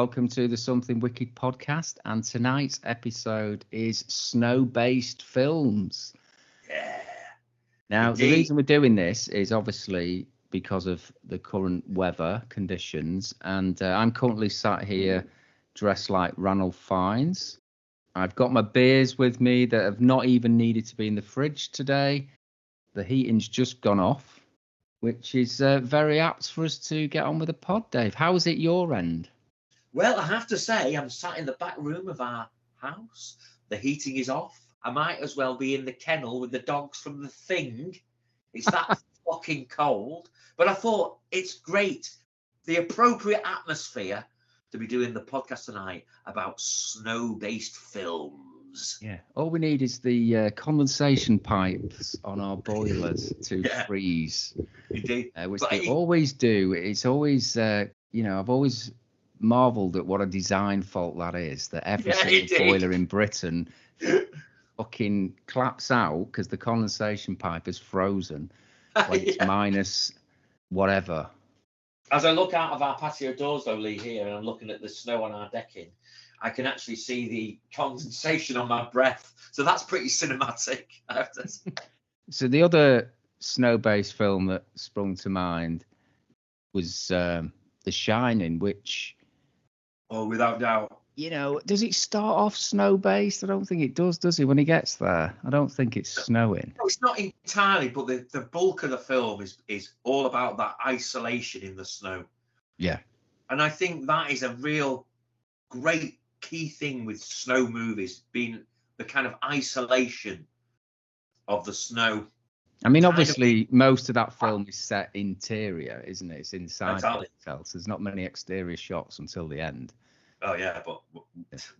welcome to the Something Wicked podcast. And tonight's episode is snow based films. Yeah. Now, the reason we're doing this is obviously because of the current weather conditions. And uh, I'm currently sat here dressed like Ranulph Fiennes. I've got my beers with me that have not even needed to be in the fridge today. The heating's just gone off, which is uh, very apt for us to get on with the pod, Dave. How is it your end? Well, I have to say, I'm sat in the back room of our house. The heating is off. I might as well be in the kennel with the dogs from the thing. It's that fucking cold. But I thought it's great. The appropriate atmosphere to be doing the podcast tonight about snow based films. Yeah. All we need is the uh, condensation pipes on our boilers to Yeah. freeze, Indeed. uh, which But they I- always do. It's always, uh, you know, I've always marvelled at what a design fault that is. That every Yeah, single boiler in Britain fucking claps out because the condensation pipe is frozen when it's Yeah. minus whatever. As I look out of our patio doors, though, Lee, here, and I'm looking at the snow on our decking, I can actually see the condensation on my breath. So that's pretty cinematic. I have to say. So the other snow-based film that sprung to mind was um, The Shining, which Oh, without doubt. you know, does it start off snow-based? I don't think it does, does it? When he gets there, I don't think it's snowing. No, it's not entirely, but the, the bulk of the film is is all about that isolation in the snow. Yeah, And I think that is a real great key thing with snow movies, being the kind of isolation of the snow. I mean, obviously, most of that film is set interior, isn't it? It's inside Exactly. the hotel, so there's not many exterior shots until the end. Oh yeah, but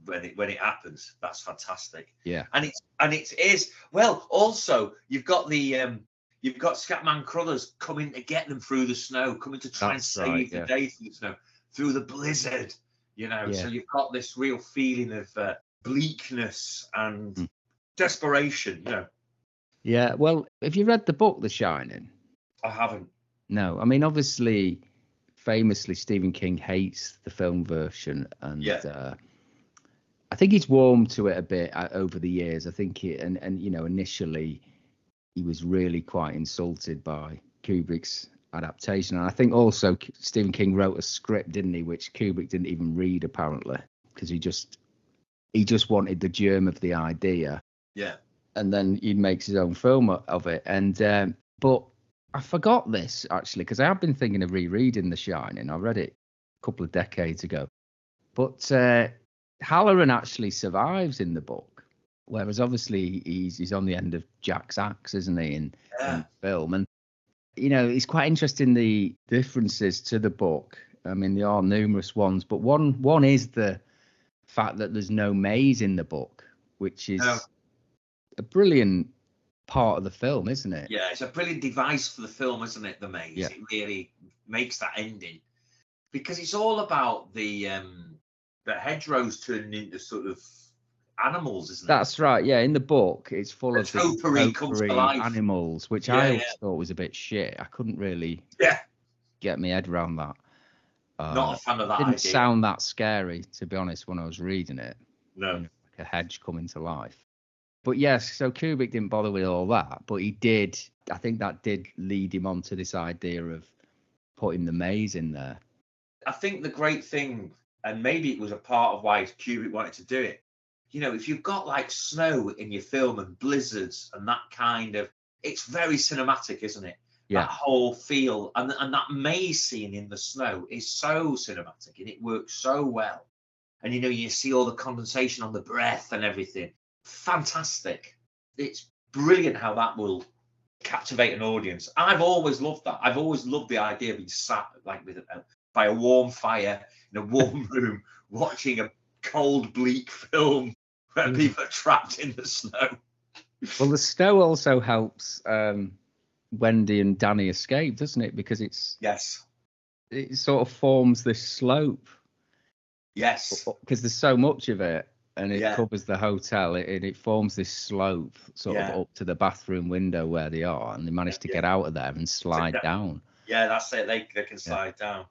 when it when it happens, that's fantastic. Yeah. and it's and it is well. Also, you've got the um, you've got Scatman Crothers coming to get them through the snow, coming to try That's and save right, the yeah. day through the snow, through the blizzard. You know, Yeah. so you've got this real feeling of uh, bleakness and Mm. desperation. You know, Yeah. Well, have you read the book, The Shining? I haven't. No. I mean, obviously, famously, Stephen King hates the film version, and Yeah. uh, I think he's warmed to it a bit uh, over the years. I think it, and and you know, initially, he was really quite insulted by Kubrick's adaptation, and I think also Stephen King wrote a script, didn't he, which Kubrick didn't even read apparently, because he just he just wanted the germ of the idea Yeah, and then he makes his own film of it. And um, but I forgot this actually because I have been thinking of rereading The Shining. I read it a couple of decades ago, but uh, Halloran actually survives in the book, whereas obviously he's he's on the end of Jack's axe, isn't he? In, yeah, in film, and you know it's quite interesting the differences to the book. I mean, there are numerous ones, but one one is the fact that there's no maze in the book, which is No. A brilliant part of the film, isn't it? yeah. It's a brilliant device for the film, isn't it? The maze. Yeah. It really makes that ending because it's all about the um the hedgerows turning into sort of animals, isn't it? That's right. Yeah, in the book, it's full The of topiary topiary life. animals, which Yeah, I always yeah. thought was a bit shit. I couldn't really Yeah. get my head around that. Uh, Not a fan of that didn't idea. sound that scary, to be honest, when I was reading it. no. like a hedge coming to life. But yes, so Kubrick didn't bother with all that, but he did. I think that did lead him on to this idea of putting the maze in there. I think the great thing, and maybe it was a part of why Kubrick wanted to do it. You know, if you've got like snow in your film and blizzards and that kind of, it's very cinematic, isn't it? Yeah. That whole feel and and that maze scene in the snow is so cinematic and it works so well. And you know, you see all the condensation on the breath and everything. Fantastic. It's brilliant how that will captivate an audience. I've always loved that. I've always loved the idea of being sat like with a, by a warm fire in a warm room watching a cold, bleak film where Mm. people are trapped in the snow. Well, the snow also helps um, Wendy and Danny escape, doesn't it? Because it's Yes. it sort of forms this slope Yes. because there's so much of it and it Yeah. covers the hotel it, and it forms this slope sort Yeah. of up to the bathroom window where they are and they manage to get out of there and slide that- down Yeah, that's it. They, they can slide down.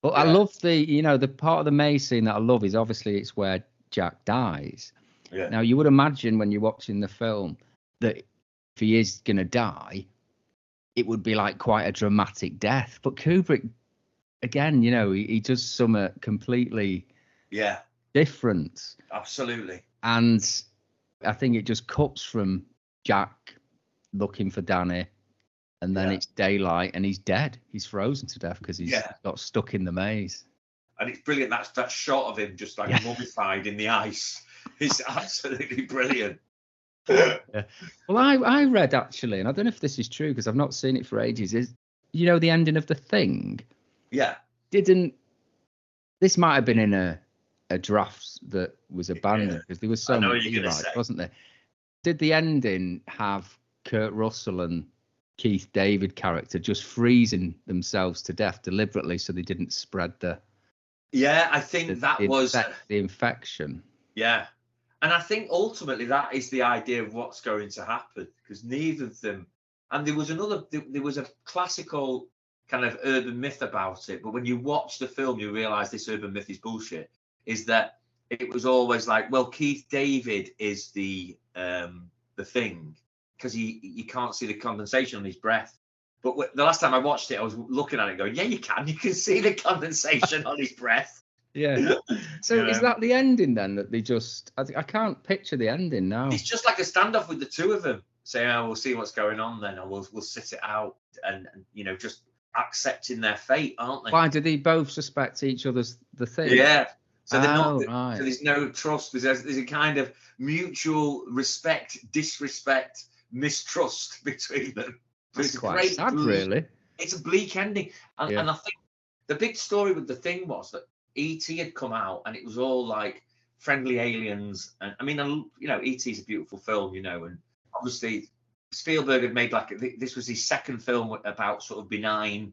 But I love the, you know, the part of the maze scene that I love is obviously it's where Jack dies. Yeah. Now you would imagine when you're watching the film that if he is gonna die, it would be like quite a dramatic death. But Kubrick, again, you know, he, he does something completely Yeah, different, absolutely. and I think it just cuts from Jack looking for Danny, and then Yeah. it's daylight and he's dead. He's frozen to death because he's Yeah. got stuck in the maze. And it's brilliant. That's that shot of him just like Yeah. mummified in the ice. It's absolutely brilliant. Well, I, I read actually, and I don't know if this is true because I've not seen it for ages. Is you know the ending of the thing yeah, didn't this might have been in a a draft that was abandoned because there was so much know many what you're gonna rewrites, wasn't there? Did the ending have Kurt Russell and Keith David character just freezing themselves to death deliberately so they didn't spread the, yeah. I think the, that the was infec- the infection? yeah, and I think ultimately that is the idea of what's going to happen because neither of them. And there was another. There, there was a classical kind of urban myth about it, but when you watch the film, you realise this urban myth is bullshit. Is that it was always like, well, Keith David is the um the thing because he you can't see the condensation on his breath. But wh- the last time I watched it, I was looking at it going, yeah, you can. You can see the condensation on his breath. Yeah. So is that the ending then that they just? I, I can't picture the ending now. It's just like a standoff with the two of them, saying, "Oh, we'll see what's going on then, or we'll we'll sit it out," and, and you know, just accepting their fate, aren't they? Why do they both suspect each other's the thing? Yeah. So Oh, not. right. So there's no trust. There's there's a kind of mutual respect, disrespect, mistrust between them. So That's it's a quite great sad, bleak- really. It's a bleak ending, and, Yeah. and I think the big story with the thing was that ET had come out, and it was all like friendly aliens, and I mean, you know, ET is a beautiful film, you know, and obviously Spielberg had made like this was his second film about sort of benign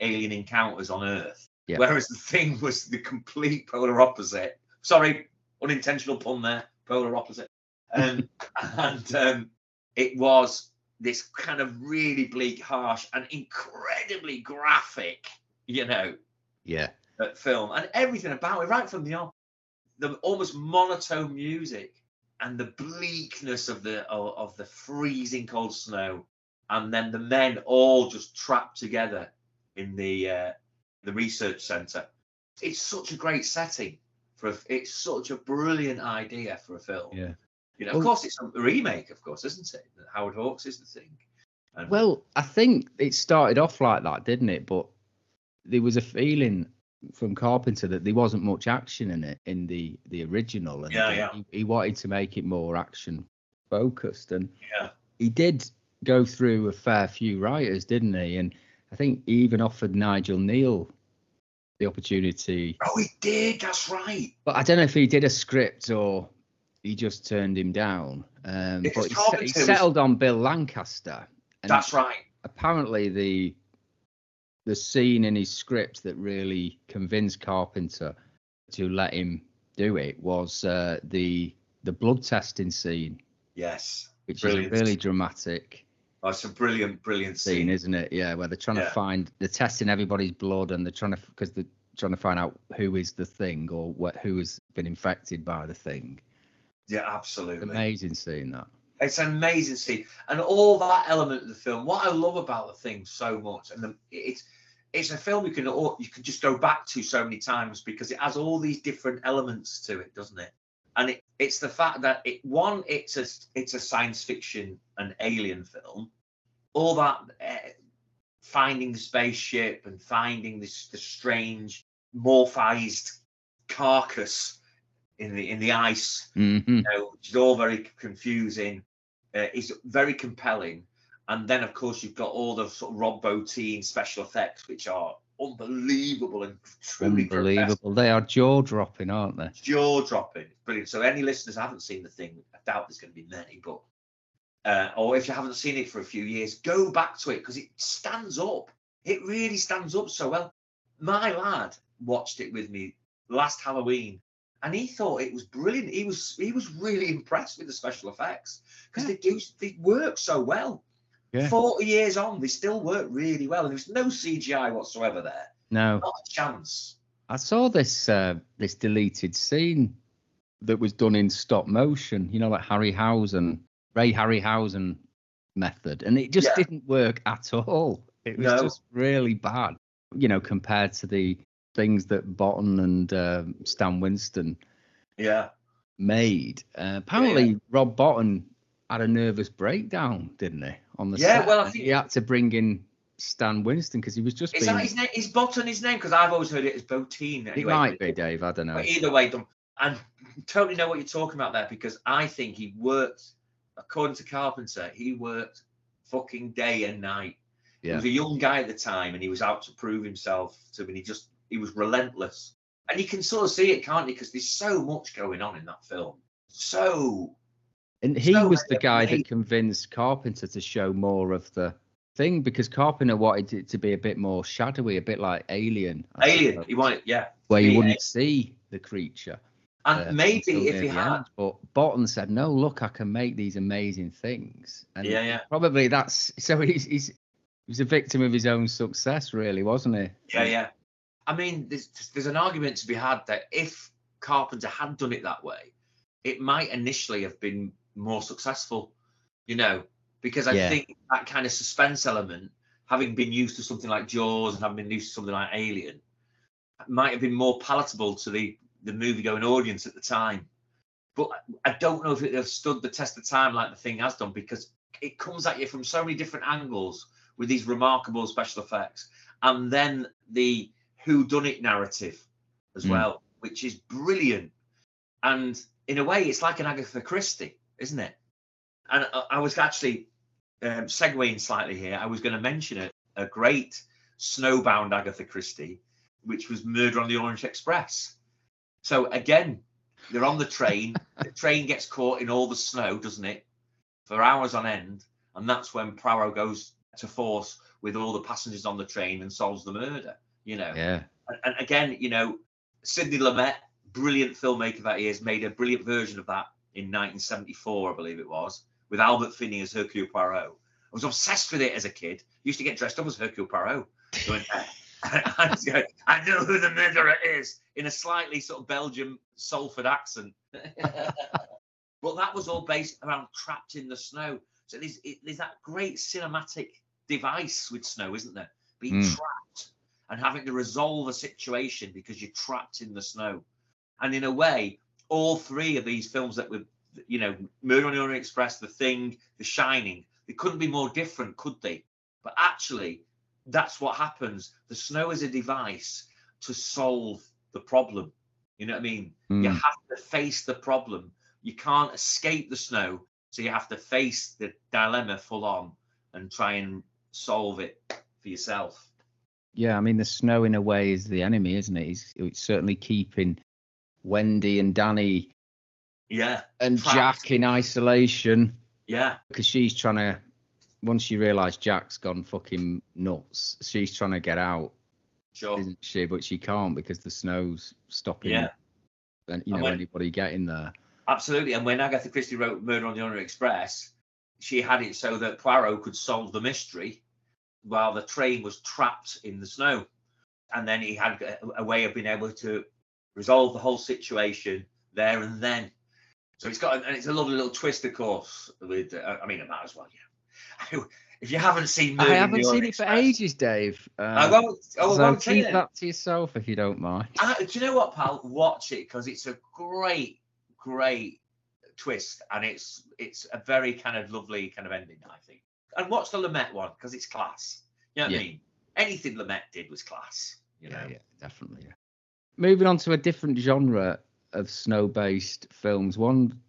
alien encounters on Earth, Yeah. whereas the thing was the complete polar opposite. Sorry, unintentional pun there, polar opposite. Um, and um, it was this kind of really bleak, harsh, and incredibly graphic, you know, Yeah. uh, film, and everything about it, right from the off, the almost monotone music and the bleakness of the of, of the freezing cold snow, and then the men all just trapped together in the uh, the research center. It's such a great setting for. A, it's such a brilliant idea for a film. Yeah. You know, Well- of course, it's a remake, of course, isn't it? Howard Hawks is the thing. And- Well, I think it started off like that, didn't it? But there was a feeling from Carpenter that there wasn't much action in it in the the original, and Yeah, yeah. He, he wanted to make it more action focused, and Yeah. he did go through a fair few writers, didn't he? And I think he even offered Nigel Kneale the opportunity, oh, he did. That's right. but I don't know if he did a script or he just turned him down. Um, but he, he settled on Bill Lancaster. And That's right. apparently the the scene in his script that really convinced Carpenter to let him do it was uh, the the blood testing scene, Yes. which Brilliant. is a really dramatic Oh, it's a brilliant, brilliant scene, scene. isn't it? Yeah, where they're trying Yeah. to find they're testing everybody's blood and they're trying to because they're trying to find out who is the thing or what who has been infected by the thing. Yeah, absolutely. Amazing scene that. It's an amazing scene, and all that element of the film. What I love about the thing so much, and the, it's it's a film you can all- you can just go back to so many times because it has all these different elements to it, doesn't it? And it, it's the fact that it one it's a it's a science fiction and alien film. All that uh, finding the spaceship and finding this the strange morphized carcass in the in the ice hmm you know, which is all very confusing. Uh, is very compelling, and then of course you've got all the sort of Rob Bottin special effects, which are unbelievable and truly Unbelievable. They are jaw dropping, aren't they? jaw dropping. Brilliant. So any listeners haven't seen the thing, I doubt there's going to be many, but uh, or if you haven't seen it for a few years, go back to it because it stands up. It really stands up so well. My lad watched it with me last Halloween, and he thought it was brilliant. He was he was really impressed with the special effects because they do they work so well. Yeah. 40 years on, they still work really well, and there's no CGI whatsoever there. No. Not a chance. I saw this uh, this deleted scene that was done in stop motion, you know, like Harryhausen, Ray Harryhausen method, and it just Yeah. didn't work at all. It was No. just really bad, you know, compared to the things that Bottin and um Stan Winston Yeah. made. Uh, apparently, Rob Bottin had a nervous breakdown, didn't he? On the Yeah, set. well, I think- he had to bring in Stan Winston because he was just Is being. that his name? Is Bottin his name? Because I've always heard it as Botine. it Anyway. might be Dave. I don't know. But either way. And totally know what you're talking about there because I think he worked, according to Carpenter, he worked fucking day and night. He was a young guy at the time and he was out to prove himself to me. He just, he was relentless. And you can sort of see it, can't you? Because there's so much going on in that film. So, And he So was the guy that convinced Carpenter to show more of the thing because Carpenter wanted it to be a bit more shadowy, a bit like Alien. I Alien, suppose, he wanted, yeah. where you wouldn't see the creature. And uh, maybe if he had, end. But Bottin said, "No, look, I can make these amazing things." And yeah, yeah, probably that's so he's he's he was a victim of his own success, really, wasn't he? yeah, yeah. I mean, there's, there's an argument to be had that if Carpenter had done it that way, it might initially have been more successful, you know, because I Yeah. think that kind of suspense element, having been used to something like Jaws and having been used to something like Alien, might have been more palatable to the the movie going audience at the time. But I don't know if it has stood the test of time like the thing has done because it comes at you from so many different angles with these remarkable special effects, and then the who done it narrative as Mm. well, which is brilliant. And in a way, it's like an Agatha Christie, isn't it? And I, I was actually um, segueing slightly here. I was going to mention a, a great snowbound Agatha Christie, which was Murder on the Orient Express. So again, they're on the train. the train gets caught in all the snow, doesn't it, for hours on end, and that's when Poirot goes to force with all the passengers on the train and solves the murder. You know, Yeah, and, and again, you know, Sidney Lumet, brilliant filmmaker that he is, made a brilliant version of that in 1974, I believe it was, with Albert Finney as Hercule Poirot. I was obsessed with it as a kid. Used to get dressed up as Hercule Poirot. Ah, Going, I I know who the murderer is in a slightly sort of Belgian Salford accent. but that was all based around trapped in the snow. So there's, it, there's that great cinematic device with snow, isn't there? Being Mm. trapped and having to resolve a situation because you're trapped in the snow. And in a way, all three of these films that were, you know, Murder on the Orient Express, The Thing, The Shining, they couldn't be more different, could they? But actually, that's what happens. The snow is a device to solve the problem. You know what I mean? You Mm. have to face the problem. You can't escape the snow, so you have to face the dilemma full on and try and solve it for yourself. yeah. I mean, the snow in a way is the enemy, isn't it? It's, it's certainly keeping Wendy and Danny Yeah, and Trapped. Jack in isolation yeah, because she's trying to. Once she realised Jack's gone fucking nuts, she's trying to get out, sure. isn't she? But she can't because the snow's stopping. Yeah. And you And know when- anybody getting there. Absolutely. And when Agatha Christie wrote Murder on the Orient Express, she had it so that Poirot could solve the mystery while the train was trapped in the snow. And then he had a, a way of being able to resolve the whole situation there and then. So it's got, and it's a lovely little twist, of course. With, uh, I mean, it might as well, yeah. if you haven't seen, Murder I haven't seen it for ages, Dave. Uh, I won't. Oh, I so won't keep that to yourself if you don't mind. Uh, do you know what, pal? Watch it because it's a great, great twist, and it's it's a very kind of lovely kind of ending, I think. And watch the Lumet one because it's class. You know what I mean? Anything Lumet did was class. You know. Yeah, yeah, definitely. Yeah. Moving on to a different genre of snow-based films, one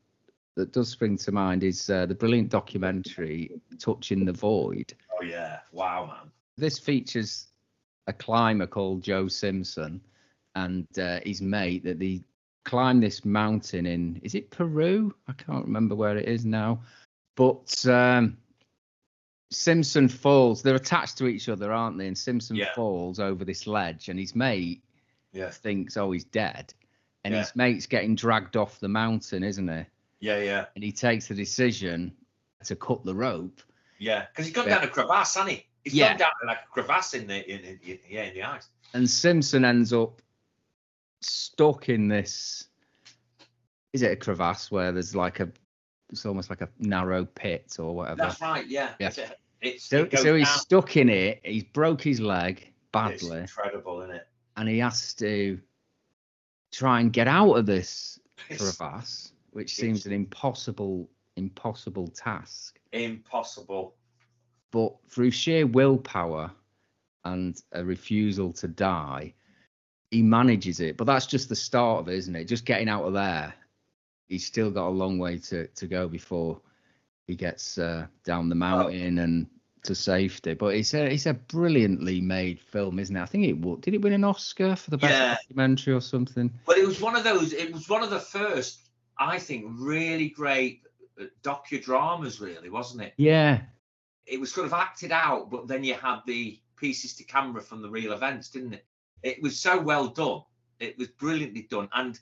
that does spring to mind is uh, the brilliant documentary "Touching the Void." Oh yeah! Wow, man. This features a climber called Joe Simpson and uh, his mate that they climb this mountain in is it Peru? I can't remember where it is now, but um, Simpson falls. They're attached to each other, aren't they? And Simpson Yeah. falls over this ledge, and his mate Yeah. thinks, oh, he's dead. And Yeah. his mate's getting dragged off the mountain, isn't he? Yeah, yeah, And he takes the decision to cut the rope. yeah. Because he's gone down a crevasse, hasn't he? He's Yeah. gone down like a crevasse in the in, in, in yeah in the ice. and Simpson ends up stuck in this. Is it a crevasse where there's like a, it's almost like a narrow pit or whatever. That's right. Yeah. Yeah. It's, it's So, it so he's down. stuck in it. He's broke his leg badly. It's incredible, isn't it? and he has to try and get out of this crevasse, which seems an impossible, impossible task. impossible. But through sheer willpower and a refusal to die, he manages it. But that's just the start of it, isn't it? Just getting out of there. He's still got a long way to, to go before he gets uh, down the mountain and to safety. But it's a it's a brilliantly made film, isn't it? I think it did it win an Oscar for the best Yeah. documentary or something. But it was one of those. It was one of the first, I think, really great uh, docudramas. Really, wasn't it? Yeah, It was sort of acted out, but then you had the pieces to camera from the real events, didn't it? It was so well done. It was brilliantly done, and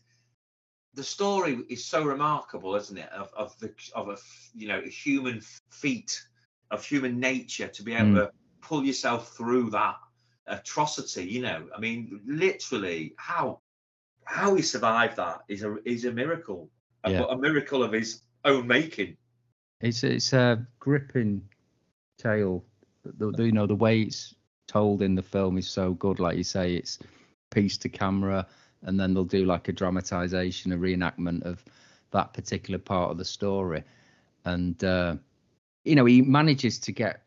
the story is so remarkable, isn't it? Of of the of a you know human feat of human nature to be able Mm. to pull yourself through that atrocity. You know, I mean, literally how how he survived that is a is a miracle, a- Yeah. a, miracle of his own making. it's it's a gripping tale. The, the- you know the way it's told in the film is so good. Like you say, it's piece to camera, and then they'll do like a dramatization, a reenactment of that particular part of the story. And uh, you know he manages to get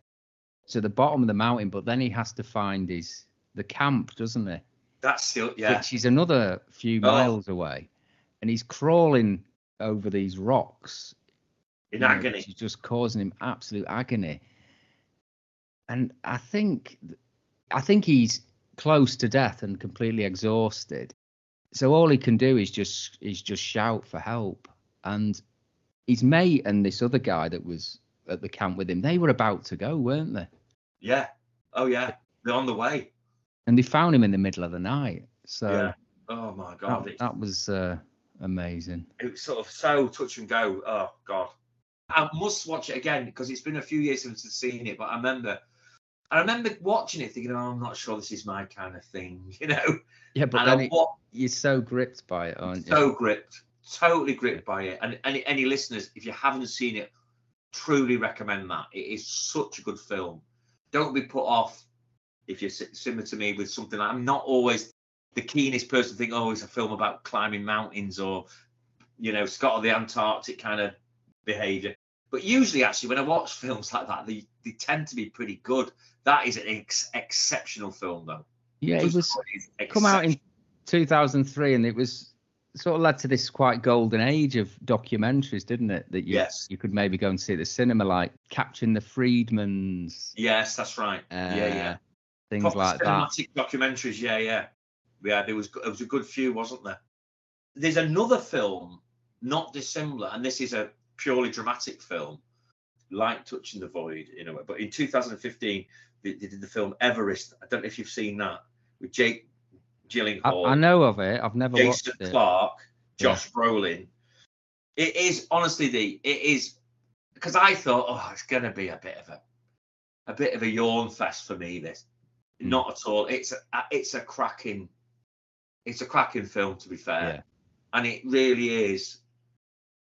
to the bottom of the mountain, but then he has to find his the camp, doesn't he? That's still yeah. which is another few Oh. miles away, and he's crawling over these rocks in you know, agony. is just causing him absolute agony. And I think, I think he's close to death and completely exhausted. So all he can do is just is just shout for help. And his mate and this other guy that was at the camp with him, they were about to go, weren't they? Yeah. Oh yeah. They're on the way. And they found him in the middle of the night. So yeah. Oh my god. that, that was uh, amazing. it was sort of so touch and go. Oh god. I must watch it again because it's been a few years since I've seen it, but I remember I remember watching it thinking, oh, I'm not sure this is my kind of thing, you know. Yeah, but and then it, wa- you're so gripped by it, aren't you? so gripped, totally gripped by it. And any any listeners, if you haven't seen it, truly recommend that. It is such a good film. Don't be put off if you're similar to me with something. I'm not always the keenest person think, oh, it's a film about climbing mountains or, you know, Scott of the Antarctic kind of behaviour. But usually, actually, when I watch films like that, they, they tend to be pretty good. That is an ex- exceptional film, though. yeah, it was come out in 2003 and it was sort of led to this quite golden age of documentaries didn't it that you, Yes. you could maybe go and see at the cinema like catching the Friedmans Yes, that's right. uh, yeah, yeah. things Proper like that documentaries. Yeah, yeah, yeah. There was there was a good few, wasn't there? There's another film not dissimilar, and this is a purely dramatic film, like Touching the Void in a way. But in 2015, they, they did the film Everest. I don't know if you've seen that with Jake Gyllenhaal, I know of it i've never Jason watched it Clarke, Yeah. Josh Brolin. It is honestly the it is because I thought, oh, it's gonna be a bit of a a bit of a yawn fest for me. This Hmm. not at all. It's a it's a cracking it's a cracking film to be fair, Yeah. and it really is.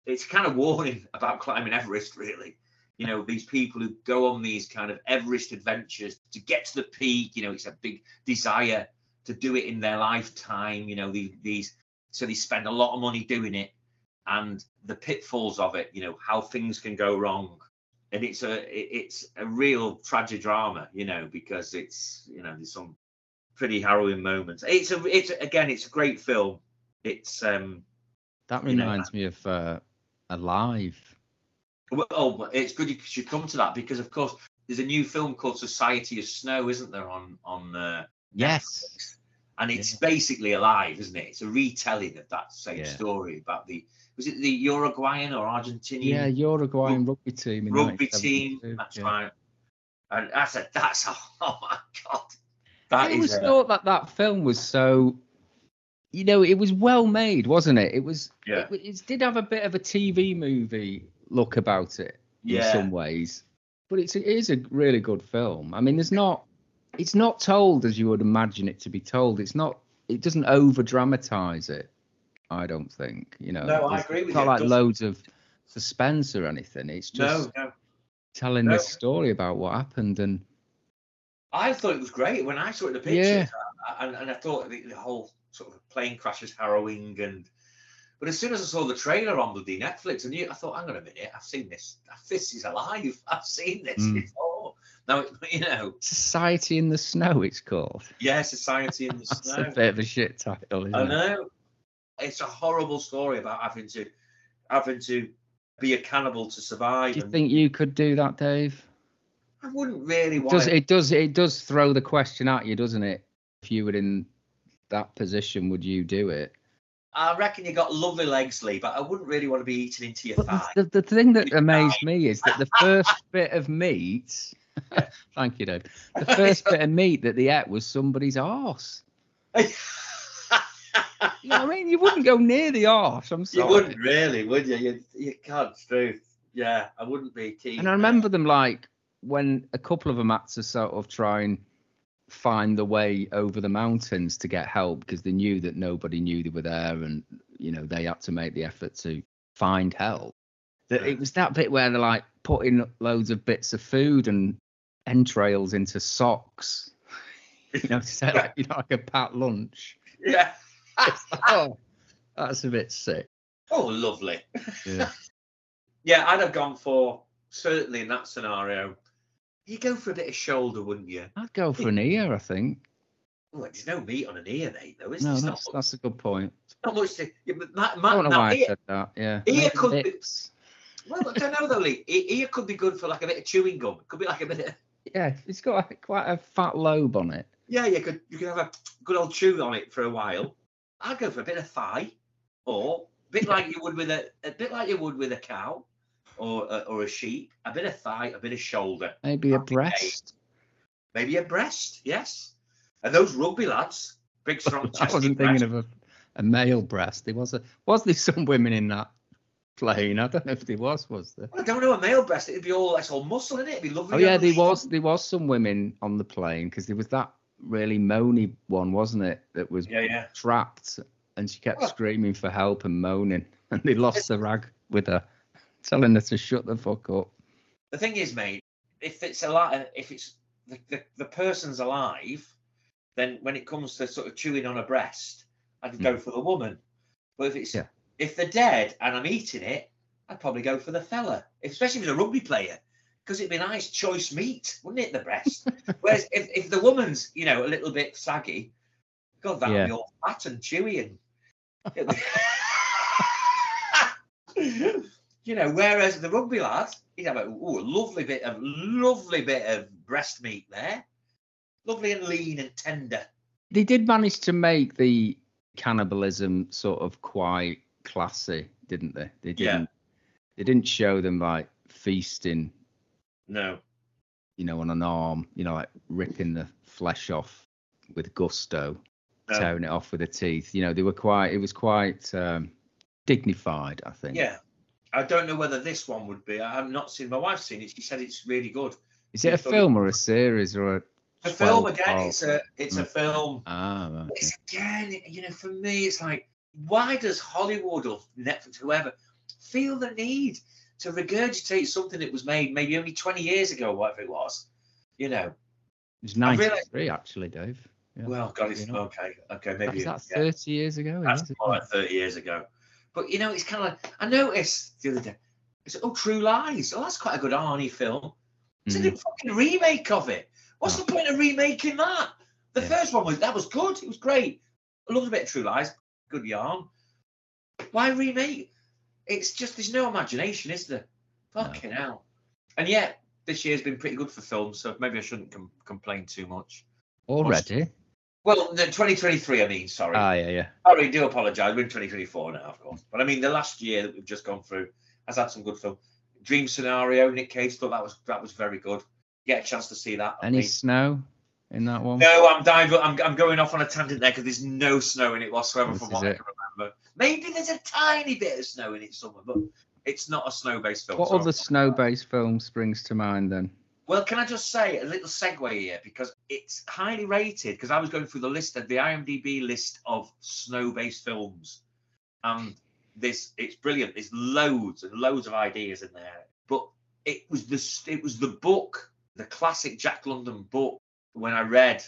It's kind of warning about climbing Everest, really. You know, these people who go on these kind of Everest adventures to get to the peak. You know, it's a big desire to do it in their lifetime. You know, these, these so they spend a lot of money doing it, and the pitfalls of it. You know, how things can go wrong, and it's a it's a real tragic drama. You know, because it's you know there's some pretty harrowing moments. It's a it's again it's a great film. It's um that you know, reminds me of uh, alive well oh, it's good you should come to that because of course there's a new film called Society of Snow, isn't there on on uh, yes Netflix? and it's basically alive, isn't it? It's a retelling of that same Yeah. story about the was it the Uruguayan or Argentinian yeah uruguayan rugby team in rugby team? That's yeah. right. And that's a that's a oh my god. That I always a- thought that that film was so, you know, it was well made, wasn't it? It was. Yeah. It, it did have a bit of a TV movie look about it in some ways, but it's it is a really good film. I mean, there's not it's not told as you would imagine it to be told. It's not it doesn't over dramatize it. I don't think you know. No, I agree with it's not you. Like doesn't- loads of suspense or anything. It's just No, no. telling No. this story about what happened and I thought it was great when I saw it in the pictures, I- and, and I thought the, the whole sort of plane crash is harrowing. And but as soon as I saw the trailer on the Netflix, and you, I thought, hang on a minute, I've seen this. This is alive. I've seen this Mm. before. Now, it- you know, Society in the Snow. It's called. yeah, Society in the That's Snow. a bit of a shit title. Isn't I it? know. It's a horrible story about having to having to be a cannibal to survive. Do you and think you could do that, Dave? I wouldn't really It want does it does it does throw the question at you, doesn't it? If you were in that position, would you do it? I reckon you got lovely legs, Lee, but I wouldn't really want to be eaten into your But thigh. the, the, thing that amazed me is that the first bit of meat, thank you, Dave. The first bit of meat that they ate was somebody's arse. You know what I mean? You wouldn't go near the arse. I'm you wouldn't really, would you? You, you can't, truth. Yeah, I wouldn't be keen. And I remember them like when a couple of them had to sort of try and find the way over the mountains to get help because they knew that nobody knew they were there and you know they had to make the effort to find help. That it was that bit where they're like putting loads of bits of food and entrails into socks. You know, to say like you know like a pat lunch. Yeah. Oh, that's a bit sick. Oh, lovely. Yeah. Yeah, I'd have gone for certainly in that scenario. You go for a bit of shoulder, wouldn't you? I'd go for an ear, I think. Well, there's no meat on an ear, mate, though, is there? No, not that's that's a good point. not much to. Yeah, but Matt, I don't know now, why I ear- said that. Yeah. ear could be- Well, I don't know though, Lee. Ear could be good for like a bit of chewing gum. It could be like a bit of. Yeah, it's got a, quite a fat lobe on it. Yeah, you could you could have a good old chew on it for a while. I'd go for a bit of thigh, or a bit like you would with a a bit like you would with a cow, or a, or a sheep. A bit of thigh, a bit of shoulder, Maybe a breast. maybe a breast. Yes, and those rugby lads, big strong I wasn't breast. thinking of a, a male breast. There was a was there some women in that plane? I don't know if there was. Was there? Well, I don't know a male breast. It'd be all that's all muscle in it. It'd be lovely. Oh yeah, there was there was some women on the plane because there was that really moany one, wasn't it? That was Yeah, yeah. trapped and she kept screaming for help and moaning, and they lost the rag with her, telling her to shut the fuck up. The thing is, mate, if it's a lot, if it's the, the, the person's alive, then when it comes to sort of chewing on a breast, I'd go hmm. for the woman. But if it's. Yeah. if they're dead and I'm eating it, I'd probably go for the fella, especially if he's a rugby player, because it'd be nice choice meat, wouldn't it? The breast. Whereas if, if the woman's, you know, a little bit saggy, God, that would Yeah. be all fat and chewy and. you know, whereas the rugby lad, he'd have a, ooh, a lovely bit of lovely bit of breast meat there, lovely and lean and tender. They did manage to make the cannibalism sort of quite classy, didn't they? They didn't. They didn't show them like feasting, No, you know, on an arm, you know, like ripping the flesh off with gusto, no. tearing it off with the teeth. You know, they were quite. It was quite um, dignified, I think. yeah. I don't know whether this one would be. I have not seen. My wife's seen it. She said it's really good. Is it a Yeah, so- film or a series or a? A film again. It's a it's a Mm. film. Ah, right. It's again, you know, for me, it's like, why does Hollywood or Netflix, whoever, feel the need to regurgitate something that was made maybe only 20 years ago, whatever it was? You know, It was I realised- 93 actually, Dave. Yeah. well, God, it's okay, okay, maybe Is that yeah, 30 years ago? That's more like 30 years ago. But you know, it's kind of like I noticed the other day. I said, "Oh, True Lies. Oh, that's quite a good Arnie film." It's Mm. a fucking remake of it. What's Oh. the point of remaking that? The Yeah. first one was that was good. It was great. I loved a bit of True Lies. Good yarn. Why remake? It's just there's no imagination, is there? Fucking hell. And yet this year's been pretty good for films, so maybe I shouldn't com- complain too much. Already? Well, the 2023, I mean, sorry. Ah, yeah, yeah. Sorry, do apologise. We're in 2024 now, of course. But I mean, the last year that we've just gone through has had some good film. Dream Scenario, Nick Cage thought that was that was very good. Get a chance to see that. Any snow in that one? No, I'm diving. I'm, I'm going off on a tangent there because there's no snow in it whatsoever This from what I can remember. Maybe there's a tiny bit of snow in it somewhere, but it's not a snow-based film. What so other snow-based film springs to mind then? Well, can I just say a little segue here because it's highly rated. Because I was going through the list of the IMDb list of snow-based films, and this it's brilliant. There's loads and loads of ideas in there. But it was the it was the book, the classic Jack London book, when I read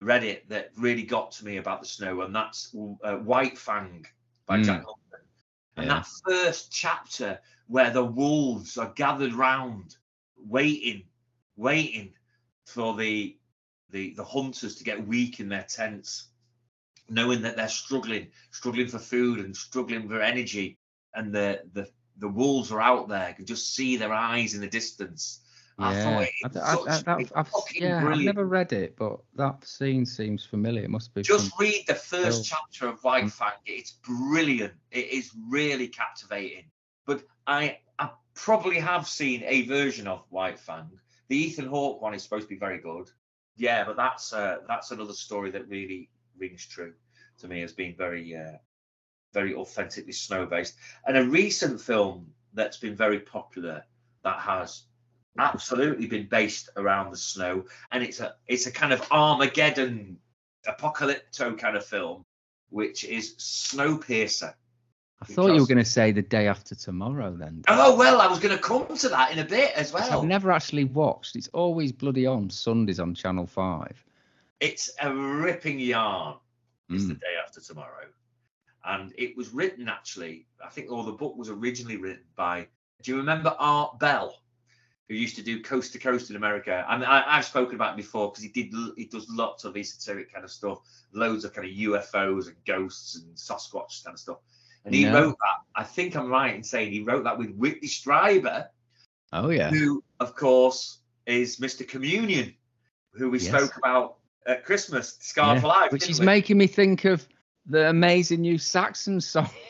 read it that really got to me about the snow, and that's uh, White Fang by Mm. Jack London. And Yeah. that first chapter where the wolves are gathered round, waiting, waiting for the the the hunters to get weak in their tents, knowing that they're struggling, struggling for food and struggling for energy, and the the the wolves are out there. You can just see their eyes in the distance. Yeah, I, was I, I, such- that, it's I've, yeah, never read it, but that scene seems familiar. It must be. Just from- read the first film. chapter of White Mm. Fang. It's brilliant. It is really captivating. But I, I probably have seen a version of White Fang. The Ethan Hawke one is supposed to be very good. Yeah, but that's uh, that's another story that really rings true to me as being very, uh, very authentically snow based. And a recent film that's been very popular that has absolutely been based around the snow, and it's a it's a kind of Armageddon apocalypto kind of film, which is Snowpiercer. I thought you were going to say the day after tomorrow. Then Oh well, I was going to come to that in a bit as well. I've never actually watched. It's always bloody on Sundays on Channel Five. It's a ripping yarn. Is the Mm. day after tomorrow, and it was written actually. I think, or the book was originally written by. Do you remember Art Bell, who used to do Coast to Coast in America? I mean, I, I've spoken about him before because he did. He does lots of esoteric kind of stuff, loads of kind of UFOs and ghosts and Sasquatch kind of stuff. And he No. wrote that. I think I'm right in saying he wrote that with Whitley Strieber, Oh yeah. who, of course, is Mr. Communion, who we Yes. spoke about at Christmas, Scarred Yeah, for Life. Which is we? making me think of the amazing new Saxon song.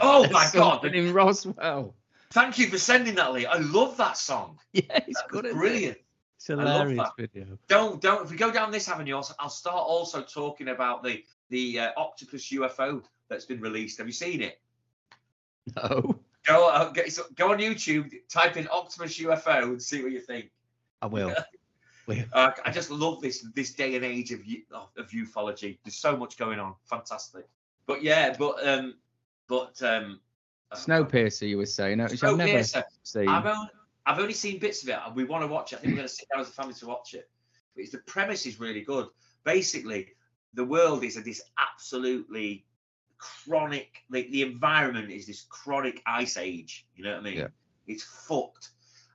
Oh my God! Something in Roswell. Thank you for sending that, Lee. I love that song. Yeah, it's That good. isn't it? brilliant. It's hilarious video. Don't don't. If we go down this avenue, I'll, I'll start also talking about the the uh, octopus UFO that's been released. Have you seen it? No, Go uh, go, so go on YouTube, type in octopus UFO, and see what you think. I will. Uh, I just love this this day and age of of ufology. There's so much going on. Fantastic. But yeah, but um, but um, uh, Snowpiercer, you were saying, which I've never Snowpiercer. seen. I've only, I've only seen bits of it, and we want to watch it. I think we're going to sit down as a family to watch it. But it's, the premise is really good. Basically, the world is a, this absolutely chronic. Like the environment is this chronic ice age. You know what I mean? Yeah. It's fucked,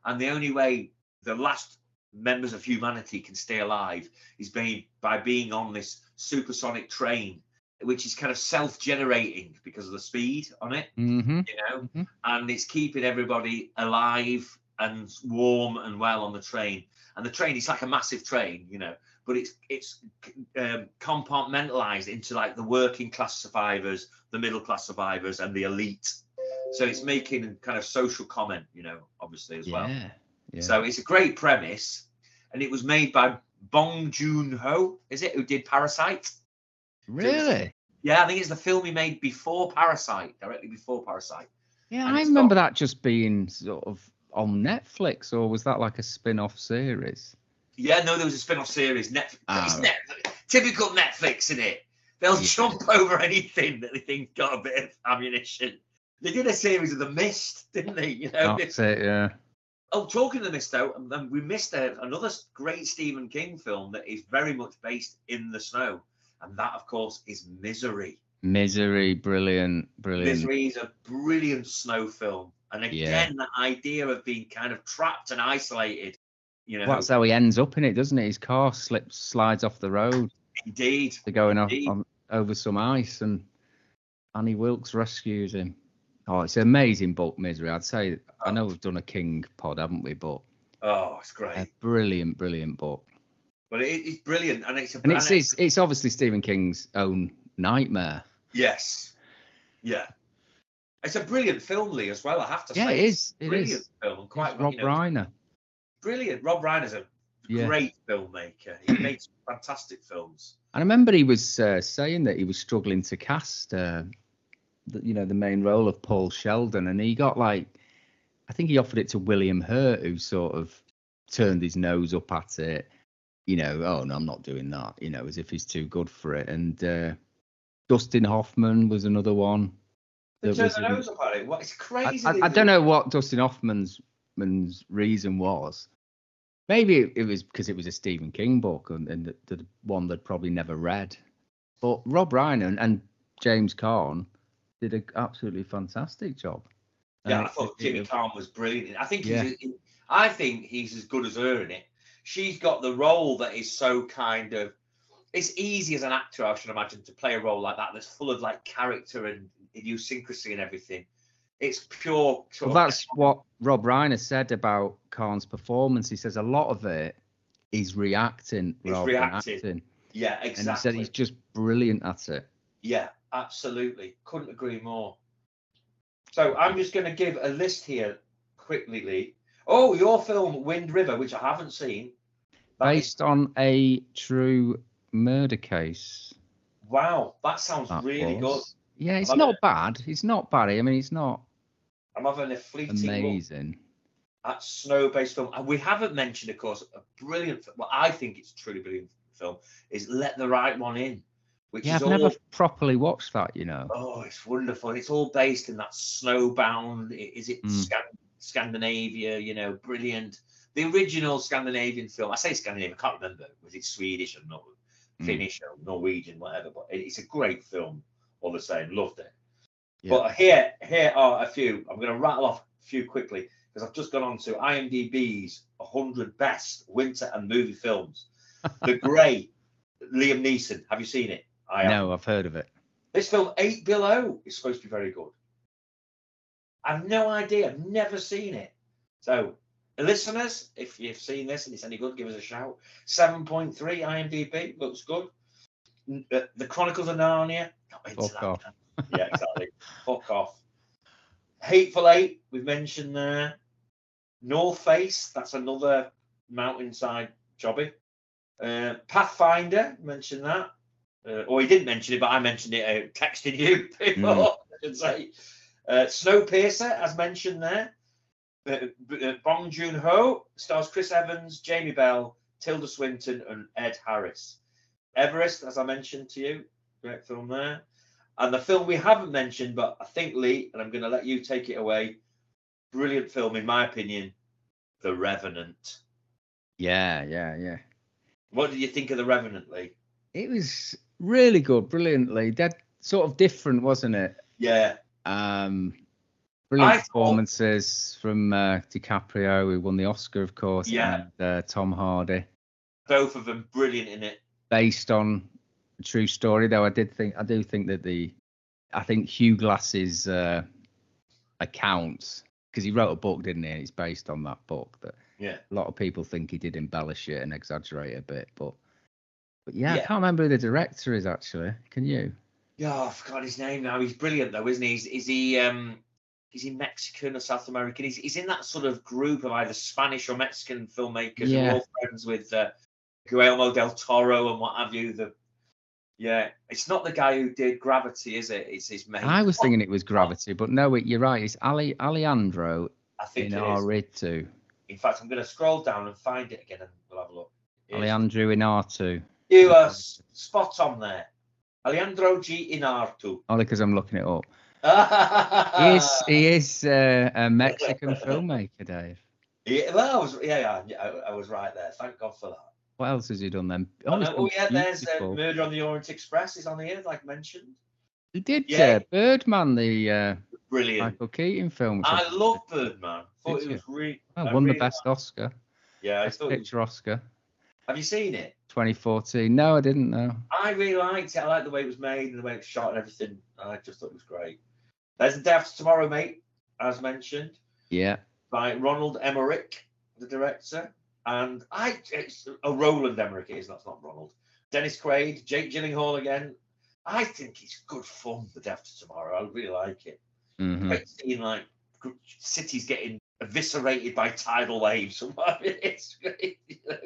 and the only way the last members of humanity can stay alive is being by being on this supersonic train, which is kind of self-generating because of the speed on it Mm-hmm. you know, Mhm. and it's keeping everybody alive and warm and well on the train. And the train is like a massive train, you know, but it's it's um, compartmentalized into like the working class survivors, the middle class survivors, and the elite. So it's making kind of social comment, you know, obviously as well. Yeah. Yeah. So it's a great premise, and it was made by Bong Joon Ho, is it, who did Parasite? really? Yeah, I think it's the film he made before Parasite, directly before Parasite. Yeah, and I remember got- that just being sort of on Netflix, or was that like a spin-off series? Yeah, no, there was a spin-off series. Netflix, Ah, it's right. Typical Netflix, in it? They'll Yeah. jump over anything that they think got a bit of ammunition. They did a series of The Mist, didn't they? You know. That's it. Yeah. Oh, talking of The Mist, though, and- and we missed a, another great Stephen King film that is very much based in the snow, and that, of course, is Misery. Misery, brilliant, brilliant. Misery is a brilliant snow film, and Yeah. again, the idea of being kind of trapped and isolated. You know, Well, that's how he ends up in it, doesn't it? His car slips, slides off the road. indeed. They're going off on, over some ice, and Annie Wilkes rescues him. Oh, it's an amazing book, Misery. I'd say. I oh. know we've done a King pod, haven't we? But Oh, it's great. a brilliant, brilliant book. But it, it's brilliant, and it's a And it's, it's it's obviously Stephen King's own nightmare. yes, yeah. It's a brilliant film, Lee, as well. I have to Yeah, say, it It's is. It brilliant is. film. Quite Rob you know, Reiner. brilliant. Rob Reiner's a Yeah. great filmmaker. He makes fantastic films. And I remember he was uh, saying that he was struggling to cast, uh, the, you know, the main role of Paul Sheldon, and he got like, I think he offered it to William Hurt, who sort of turned his nose up at it. You know, oh no, I'm not doing that. You know, as if he's too good for it. And uh, Dustin Hoffman was another one. They turn their nose up at it. What? It's I, crazy. I, I do. don't know what Dustin Hoffman's man's reason was. Maybe it, was because it was a Stephen King book and, and the, the one they'd probably never read. But Rob Reiner and James Caan did an absolutely fantastic job. Yeah, And I thought it- Jimmy it- Caan was brilliant. I think Yeah. he's. I think he's as good as her in it. She's got the role that is so kind of. It's easy as an actor, I should imagine, to play a role like that that's full of like character and idiosyncrasy and everything. It's pure. Well, of- that's what Rob Reiner said about Caan's performance. He says a lot of it is reacting He's rather reacting, than acting. yeah, exactly. And he said he's just brilliant at it. Yeah, absolutely. Couldn't agree more. So I'm just going to give a list here quickly, Lee. Oh, your film Wind River, which I haven't seen. That is- Based on a true murder case. wow, that sounds that really good. Yeah, it's I've not bad. It's not bad. I mean, it's not I'm having a fleeting amazing. at snow-based film. And we haven't mentioned, of course, a brilliant. Well, I think it's a truly brilliant film. Is Let the Right One In, which Yeah, is I've all. never properly watched that. You know. Oh, it's wonderful. It's all based in that snowbound. Is it Mm. Scan- Scandinavia? You know, brilliant. The original Scandinavian film. I say Scandinavian. I can't remember. Was it Swedish or not? Mm. Finnish or Norwegian, whatever. But it's a great film. All the same, loved it. Yeah. But here, here are a few. I'm going to rattle off a few quickly because I've just gone on to IMDb's 100 best winter and movie films. The Grey, Liam Neeson. Have you seen it? I have. No, I've heard of it. This film, Eight Below, is supposed to be very good. I've no idea. I've never seen it. So, listeners, if you've seen this and it's any good, give us a shout. 7.3 IMDb looks good. Uh, The Chronicles of Narnia. Not into Fuck that, off. Yeah, exactly. Fuck off. Hateful Eight, we've mentioned there. North Face, that's another mountainside jobby. Uh, Pathfinder, mentioned that. Uh, or he didn't mention it, but I mentioned it uh, texting you before, I should say. Uh, Snowpiercer, as mentioned there. Uh, uh, Bong Joon Ho stars Chris Evans, Jamie Bell, Tilda Swinton, and Ed Harris. Everest, as I mentioned to you, great film there. And the film we haven't mentioned, but I think Lee, and I'm going to let you take it away. Brilliant film, in my opinion, The Revenant. Yeah, yeah, yeah. What did you think of The Revenant, Lee? It was really good, brilliantly. That sort of different, wasn't it? Yeah, Um, brilliant I thought- performances from uh, DiCaprio, who won the Oscar, of course, Yeah. and uh, Tom Hardy, both of them brilliant in it. based on a true story. Though I did think, I do think that the, I think Hugh Glass's uh, accounts, because he wrote a book, didn't he? And it's based on that book. That Yeah. a lot of people think he did embellish it and exaggerate a bit, but. But yeah, I can't remember who the director is actually. Can you? Yeah, I forgot his name now. He's brilliant though, isn't he? Is, is he um is he Mexican or South American? He's, he's in that sort of group of either Spanish or Mexican filmmakers who Yeah. are all friends with uh, Guillermo del Toro and what have you. The yeah, it's not the guy who did Gravity, is it? It's his mate. I was thinking it was Gravity, but no, it, you're right. It's Ali Alejandro I think in it is. R2. In fact, I'm going to scroll down and find it again, and we'll have a look. It's- Alejandro Iñárritu. You are spot on there. Alejandro G. Iñárritu. Only because I'm looking it up. He is, he is uh, a Mexican filmmaker, Dave. Yeah, well, I was yeah, yeah, I, I was right there. Thank God for that. What else has he done then? Oh, done oh yeah, there's uh. Murder on the Orient Express is on here, like mentioned. He did Yeah. uh, Birdman, the uh, Brilliant. Michael Keaton film. I love Birdman. Thought Did it you? was really. oh, I won the really best Oscar, Yeah, I best thought. It was, picture Oscar, have you seen it? 2014. No, I didn't know. I really liked it. I liked the way it was made and the way it was shot and everything. I just thought it was great. There's the Day After Tomorrow, mate, as mentioned Yeah, by Ronald Emmerich, the director, and I. It's, oh, Roland Emmerich it is. That's not Ronald. Dennis Quaid, Jake Gyllenhaal again. I think it's good fun. The Day After Tomorrow. I really like it. hmm Great seeing like cities getting eviscerated by tidal waves. and what it's great. You know.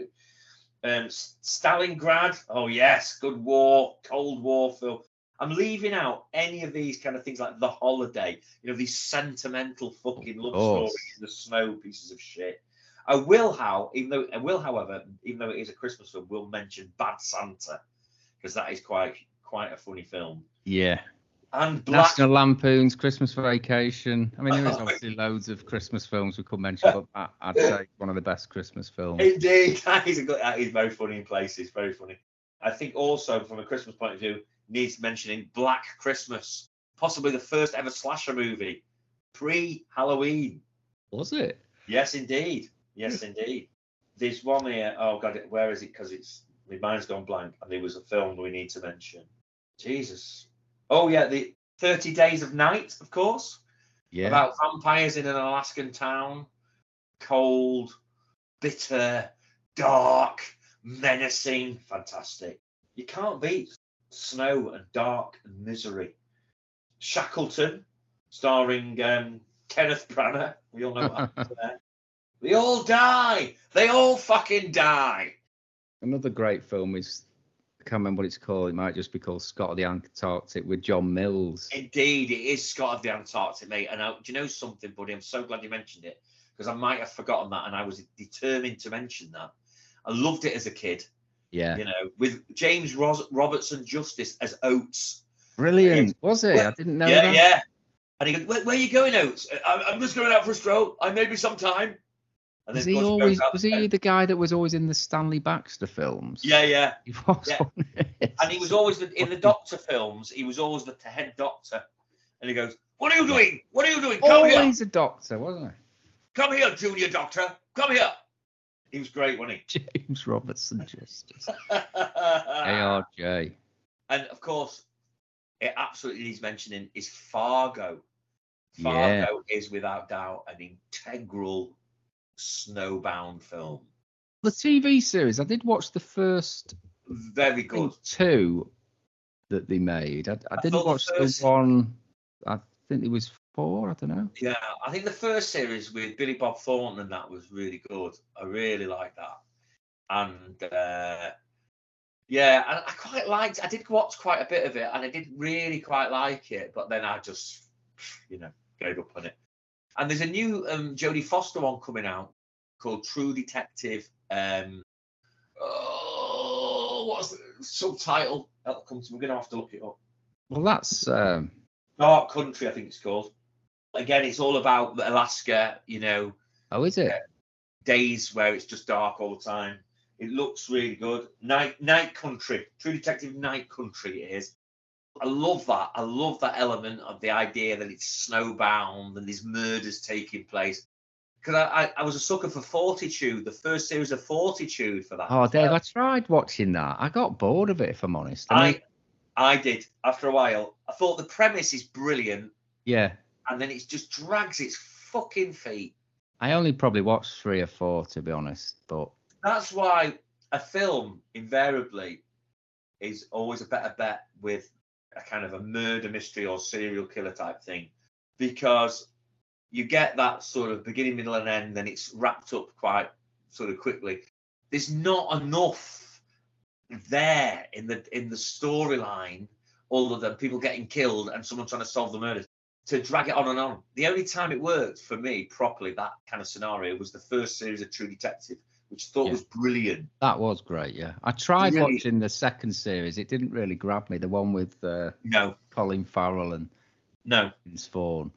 Um, Stalingrad. Oh yes, good war, Cold War film. I'm leaving out any of these kind of things like The Holiday. You know these sentimental fucking love stories in the snow pieces of shit. I will, how even though I will, however, even though it is a Christmas film, will mention Bad Santa because that is quite quite a funny film. Yeah. And Black. National Lampoon's Christmas Vacation. I mean, there is oh, obviously loads of Christmas films we could mention, but that, I'd say one of the best Christmas films. Indeed, that is a good. That is very funny in places. Very funny. I think also from a Christmas point of view, needs mentioning Black Christmas, possibly the first ever slasher movie, pre-Halloween. Was it? Yes, indeed. Yes, hmm. indeed. There's one here. Oh God, where is it? Because it's my mind's gone blank. And there was a film we need to mention. Jesus. Oh yeah, the Thirty Days of Night, of course. Yeah. About vampires in an Alaskan town. Cold, bitter, dark, menacing, fantastic. You can't beat snow and dark and misery. Shackleton, starring um, Kenneth Branagh. We all know what happens there. They all die. They all fucking die. Another great film is I can't remember what it's called. It might just be called Scott of the Antarctic with John Mills. Indeed, it is Scott of the Antarctic, mate. And I, do you know something, buddy? I'm so glad you mentioned it because I might have forgotten that, and I was determined to mention that. I loved it as a kid. Yeah. You know, with James Ros- Robertson Justice as Oates. Brilliant. Was it? I didn't know yeah, that. yeah. And he goes, where, where are you going, Oates? Uh, I'm, I'm just going out for a stroll. I maybe some time. And Was he always was he the guy that was always in the Stanley Baxter films? Yeah, yeah. He was. Yeah. And he was always the, in the Doctor films. He was always the head doctor. And he goes, "What are you doing? What are you doing? Come here, always a doctor, wasn't he? come here, Junior Doctor, come here." He was great, wasn't he? James Robertson Justice. ARJ. and of course, it absolutely needs mentioning is Fargo. Yeah. Fargo is without doubt an integral snowbound film. The TV series. I did watch the first Very good. two that they made. I, I I didn't the watch the first- one. I think it was four. I don't know. Yeah, I think the first series with Billy Bob Thornton and that was really good. I really liked that. And uh, yeah, I, I quite liked. I did watch quite a bit of it, and I did really quite like it. But then I just, you know, gave up on it. And there's a new um, Jodie Foster one coming out called True Detective. Um, oh, what's the subtitle? That'll come to. We're gonna have to look it up. Well, that's um, Dark Country, I think it's called. Again, it's all about Alaska. You know, oh, is it? days where it's just dark all the time. It looks really good. Night Night Country, True Detective Night Country it is. I love that. I love that element of the idea that it's snowbound and these murders taking place. Because I, I, I was a sucker for Fortitude, the first series of Fortitude for that. Oh, Dave. I tried watching that. I got bored of it, if I'm honest. I mean, I I did after a while. I thought the premise is brilliant, yeah, and then it just drags its fucking feet. I only probably watched three or four, to be honest. But that's why a film invariably is always a better bet with a kind of a murder mystery or serial killer type thing because you get that sort of beginning middle and end then it's wrapped up quite sort of quickly there's not enough there in the in the storyline other than people getting killed and someone trying to solve the murders to drag it on and on the only time it worked for me properly that kind of scenario was the first series of true detective which I thought Yeah. was brilliant that was great. Yeah, I tried Really? watching the second series. It didn't really grab me. The one with uh, no Colin Farrell and no Vaughn.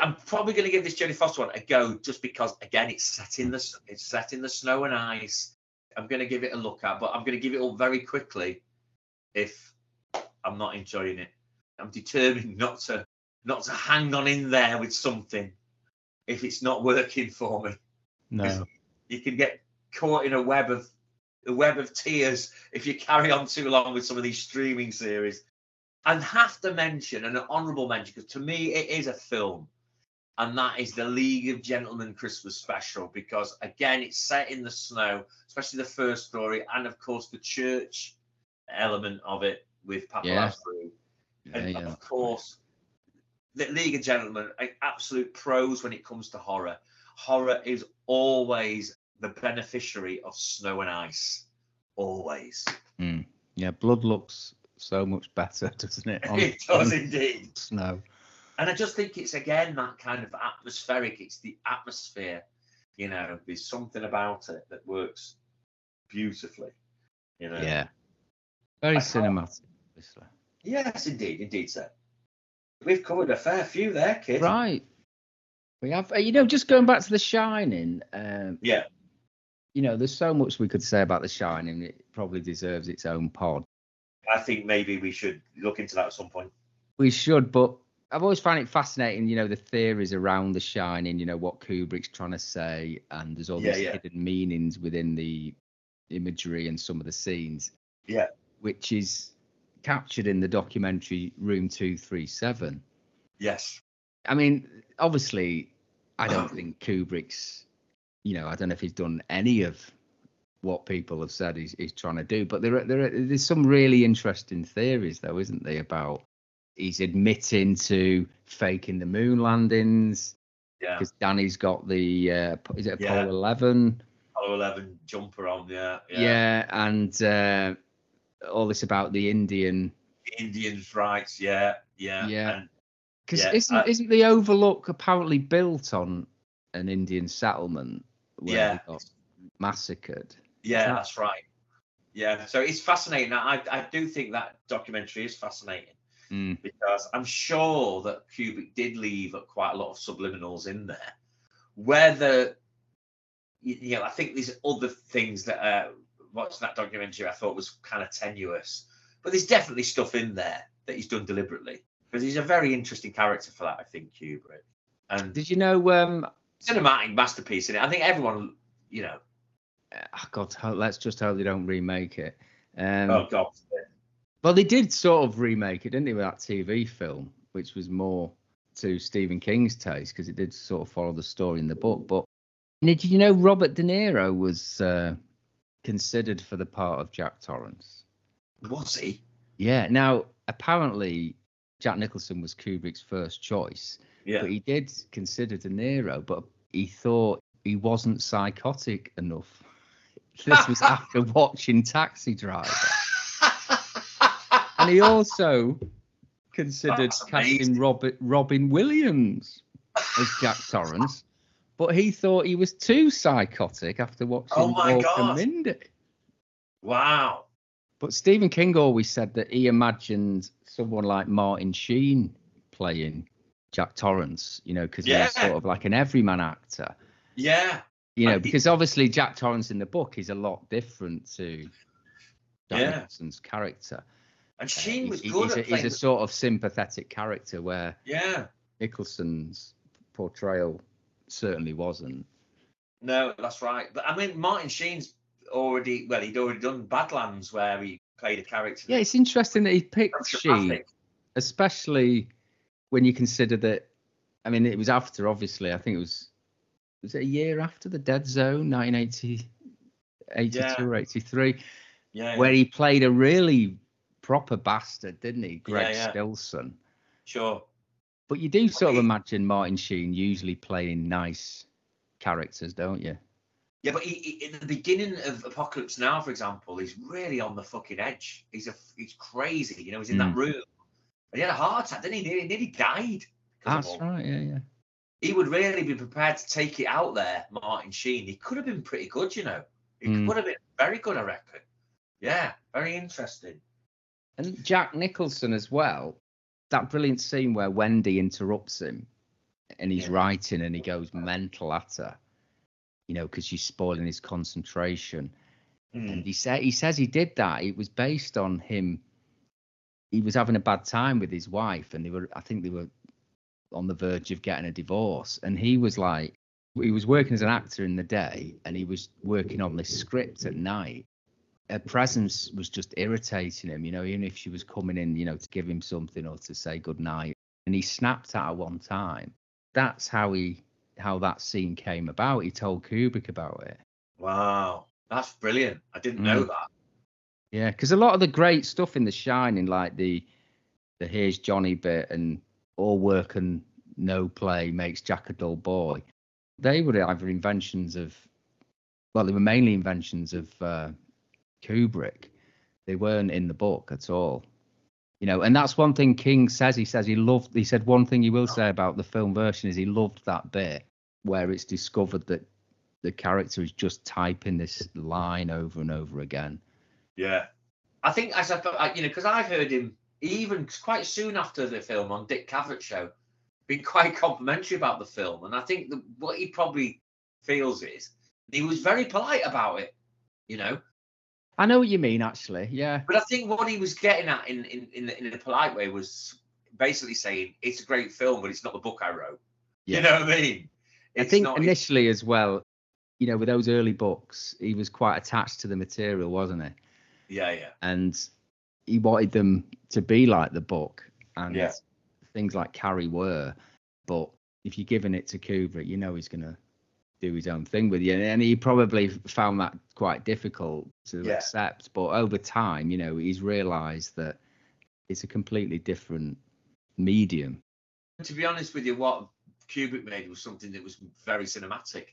I'm probably going to give this Jodie Foster one a go, just because again it's set in the it's set in the snow and ice. I'm going to give it a look at, but I'm going to give it up very quickly if I'm not enjoying it. I'm determined not to not to hang on in there with something if it's not working for me. No, You can get caught in a web of a web of tears if you carry on too long with some of these streaming series. And have to mention an honourable mention because to me it is a film, and that is the League of Gentlemen Christmas special because again it's set in the snow, especially the first story, and of course the church element of it with Papa Yeah. Yeah, And yeah. of course, the League of Gentlemen, absolute pros when it comes to horror. Horror is always the beneficiary of snow and ice. Always. Mm. Yeah, blood looks so much better, doesn't it? on- it does indeed. Snow. And I just think it's again that kind of atmospheric. It's the atmosphere You know, there's something about it that works beautifully. You know. Yeah. Very I cinematic, obviously. Yes, indeed, indeed, sir. We've covered a fair few there, kid. Right. We have, uh, you know, just going back to The Shining. Um, Yeah. you know, there's so much we could say about The Shining. It probably deserves its own pod. I think maybe we should look into that at some point. We should, but I've always found it fascinating, you know, the theories around The Shining, you know, what Kubrick's trying to say, and there's all Yeah, these yeah. hidden meanings within the imagery and some of the scenes. Yeah. Which is captured in the documentary Room 237. Yes. I mean, obviously, I don't think Kubrick's, you know, I don't know if he's done any of what people have said he's, he's trying to do, but there are, there are, there's some really interesting theories, though, isn't there, about he's admitting to faking the moon landings Yeah. because Danny's got the, uh, is it Yeah. Apollo 11? Apollo 11 jumper on. Yeah. Yeah, and uh, all this about the Indian Indians' rights. Yeah. Yeah. Yeah. Because Yeah, isn't I- isn't the Overlook apparently built on an Indian settlement where Yeah. they got massacred? yeah, that- that's right. Yeah. So it's fascinating. I, I do think that documentary is fascinating Mm. because I'm sure that Kubrick did leave quite a lot of subliminals in there. Whether, you you know, I think there's other things that uh, watching that documentary I thought was kind of tenuous, but there's definitely stuff in there that he's done deliberately because he's a very interesting character for that. I think Kubrick and Did you know? Um, cinematic masterpiece in it. I think everyone, you know, oh God, let's just hope they don't remake it. Um, oh god, Well, they did sort of remake it, didn't they, with that TV film, which was more to Stephen King's taste because it did sort of follow the story in the book. But did you know Robert De Niro was uh, considered for the part of Jack Torrance? was he? Yeah. Now, apparently, Jack Nicholson was Kubrick's first choice, Yeah. but he did consider De Niro, but he thought he wasn't psychotic enough. This was after watching Taxi Driver. And he also considered casting. Robert Robin Williams as Jack Torrance, but he thought he was too psychotic after watching Oh my Mork God. Mindy. wow. But Stephen King always said that he imagined someone like Martin Sheen playing Jack Torrance, you know, because Yeah. he's sort of like an everyman actor, Yeah. you know, he- because obviously Jack Torrance in the book is a lot different to Jack Yeah. Nicholson's character. And Uh, Sheen he- was good he's, at a, he's a sort of sympathetic character where yeah. Nicholson's portrayal certainly wasn't. No, that's right. But I mean, Martin Sheen's already well, he'd already done Badlands where he played a character. Yeah, it's interesting that he picked Sheen, especially when you consider that. I mean, it was after, obviously. I think it was was it a year after the Dead Zone, 1980, 82 Yeah. or 83, Yeah. where he played a really proper bastard, didn't he, Greg yeah. Stillson? Sure. But you do sort of imagine Martin Sheen usually playing nice characters, don't you? Yeah, but he, he, in the beginning of Apocalypse Now, for example, he's really on the fucking edge. He's a he's crazy. You know, he's in that Mm. room. And he had a heart attack, didn't he? Nearly, nearly died. That's right. Yeah, yeah. He would really be prepared to take it out there, Martin Sheen. He could have been pretty good, you know. He Mm. could have been very good, I reckon. Yeah, very interesting. And Jack Nicholson as well. That brilliant scene where Wendy interrupts him and he's Yeah. writing and he goes mental at her, you know, because she's spoiling his concentration. Mm. And he said he says he did that. It was based on him. He was having a bad time with his wife, and they were. I think they were on the verge of getting a divorce. And he was like, he was working as an actor in the day, and he was working on this script at night. Her presence was just irritating him, you know, even if she was coming in, you know, to give him something or to say good night. And he snapped at her one time. That's how he how that scene came about. He told Kubrick about it. Wow, that's brilliant. I didn't know Mm. that. Yeah, because a lot of the great stuff in The Shining, like the the here's Johnny bit and all work and no play makes Jack a dull boy, they were either inventions of, well, they were mainly inventions of uh, Kubrick. They weren't in the book at all. You know, and that's one thing King says. He says he loved. He said one thing he will say about the film version is he loved that bit where it's discovered that the character is just typing this line over and over again. Yeah, I think as I you know, because I've heard him even quite soon after the film on Dick Cavett show, being quite complimentary about the film, and I think that what he probably feels is he was very polite about it, you know. I know what you mean, actually. Yeah. But I think what he was getting at in in in, in a polite way was basically saying it's a great film, but it's not the book I wrote. Yeah. You know what I mean? I think not- initially as well, you know, with those early books, he was quite attached to the material, wasn't he? Yeah, yeah. And he wanted them to be like the book, and Yeah. things like Carrie were. But if you're giving it to Kubrick, you know he's gonna do his own thing with you, and he probably found that quite difficult to Yeah. accept. But over time, you know, he's realised that it's a completely different medium. To be honest with you, what Kubrick made was something that was very cinematic.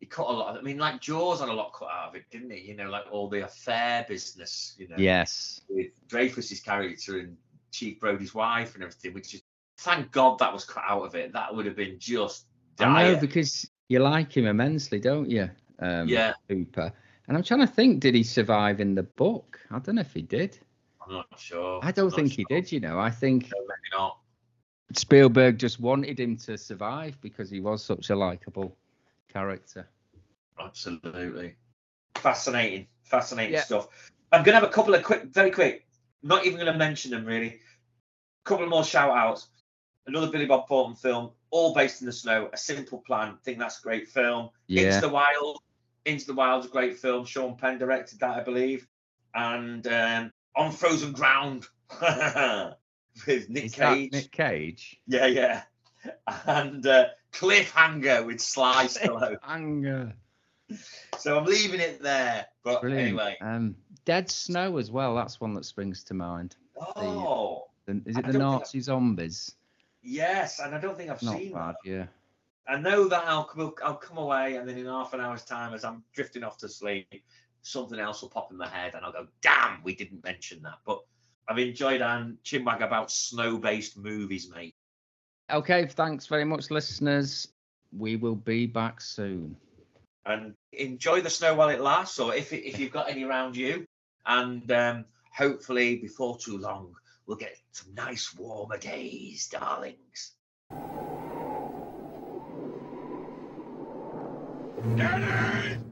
He cut a lot. I mean, like Jaws had a lot cut out of it, didn't he? You know, like all the affair business. You know, Yes. with Dreyfuss's character and Chief Brody's wife and everything, which is thank God that was cut out of it. That would have been just I know because you like him immensely, don't you? Um, Yeah. Hooper. And I'm trying to think, did he survive in the book? I don't know if he did. I'm not sure. I don't Not think he did. You know, I think No, maybe not. Spielberg just wanted him to survive because he was such a likable character. Absolutely. Fascinating, fascinating Yeah. stuff. I'm going to have a couple of quick, very quick, not even going to mention them really. couple more shout outs. Another Billy Bob Thornton film, all based in the snow, A Simple Plan. I think that's a great film. Yeah. Into the Wild. Into the Wild's a great film. Sean Penn directed that, I believe. And um, On Frozen Ground with Nick Is Cage. Nick Cage? Yeah, yeah. And uh, Cliffhanger with Sly Stallone. Anger. So I'm leaving it there. But Brilliant. anyway. Um, Dead Snow as well. That's one that springs to mind. Oh, The- Is I it the don't think Nazi zombies? Yes, and I don't think I've Not seen bad. that. Yeah. I know that I'll come, I'll come away, and then in half an hour's time, as I'm drifting off to sleep, something else will pop in my head, and I'll go, "Damn, we didn't mention that." But I've enjoyed and chinwag about snow-based movies, mate. Okay. Thanks very much, listeners. We will be back soon. and enjoy the snow while it lasts, or if if you've got any around you, and um, hopefully before too long we'll get some nice warmer days, darlings. Danny!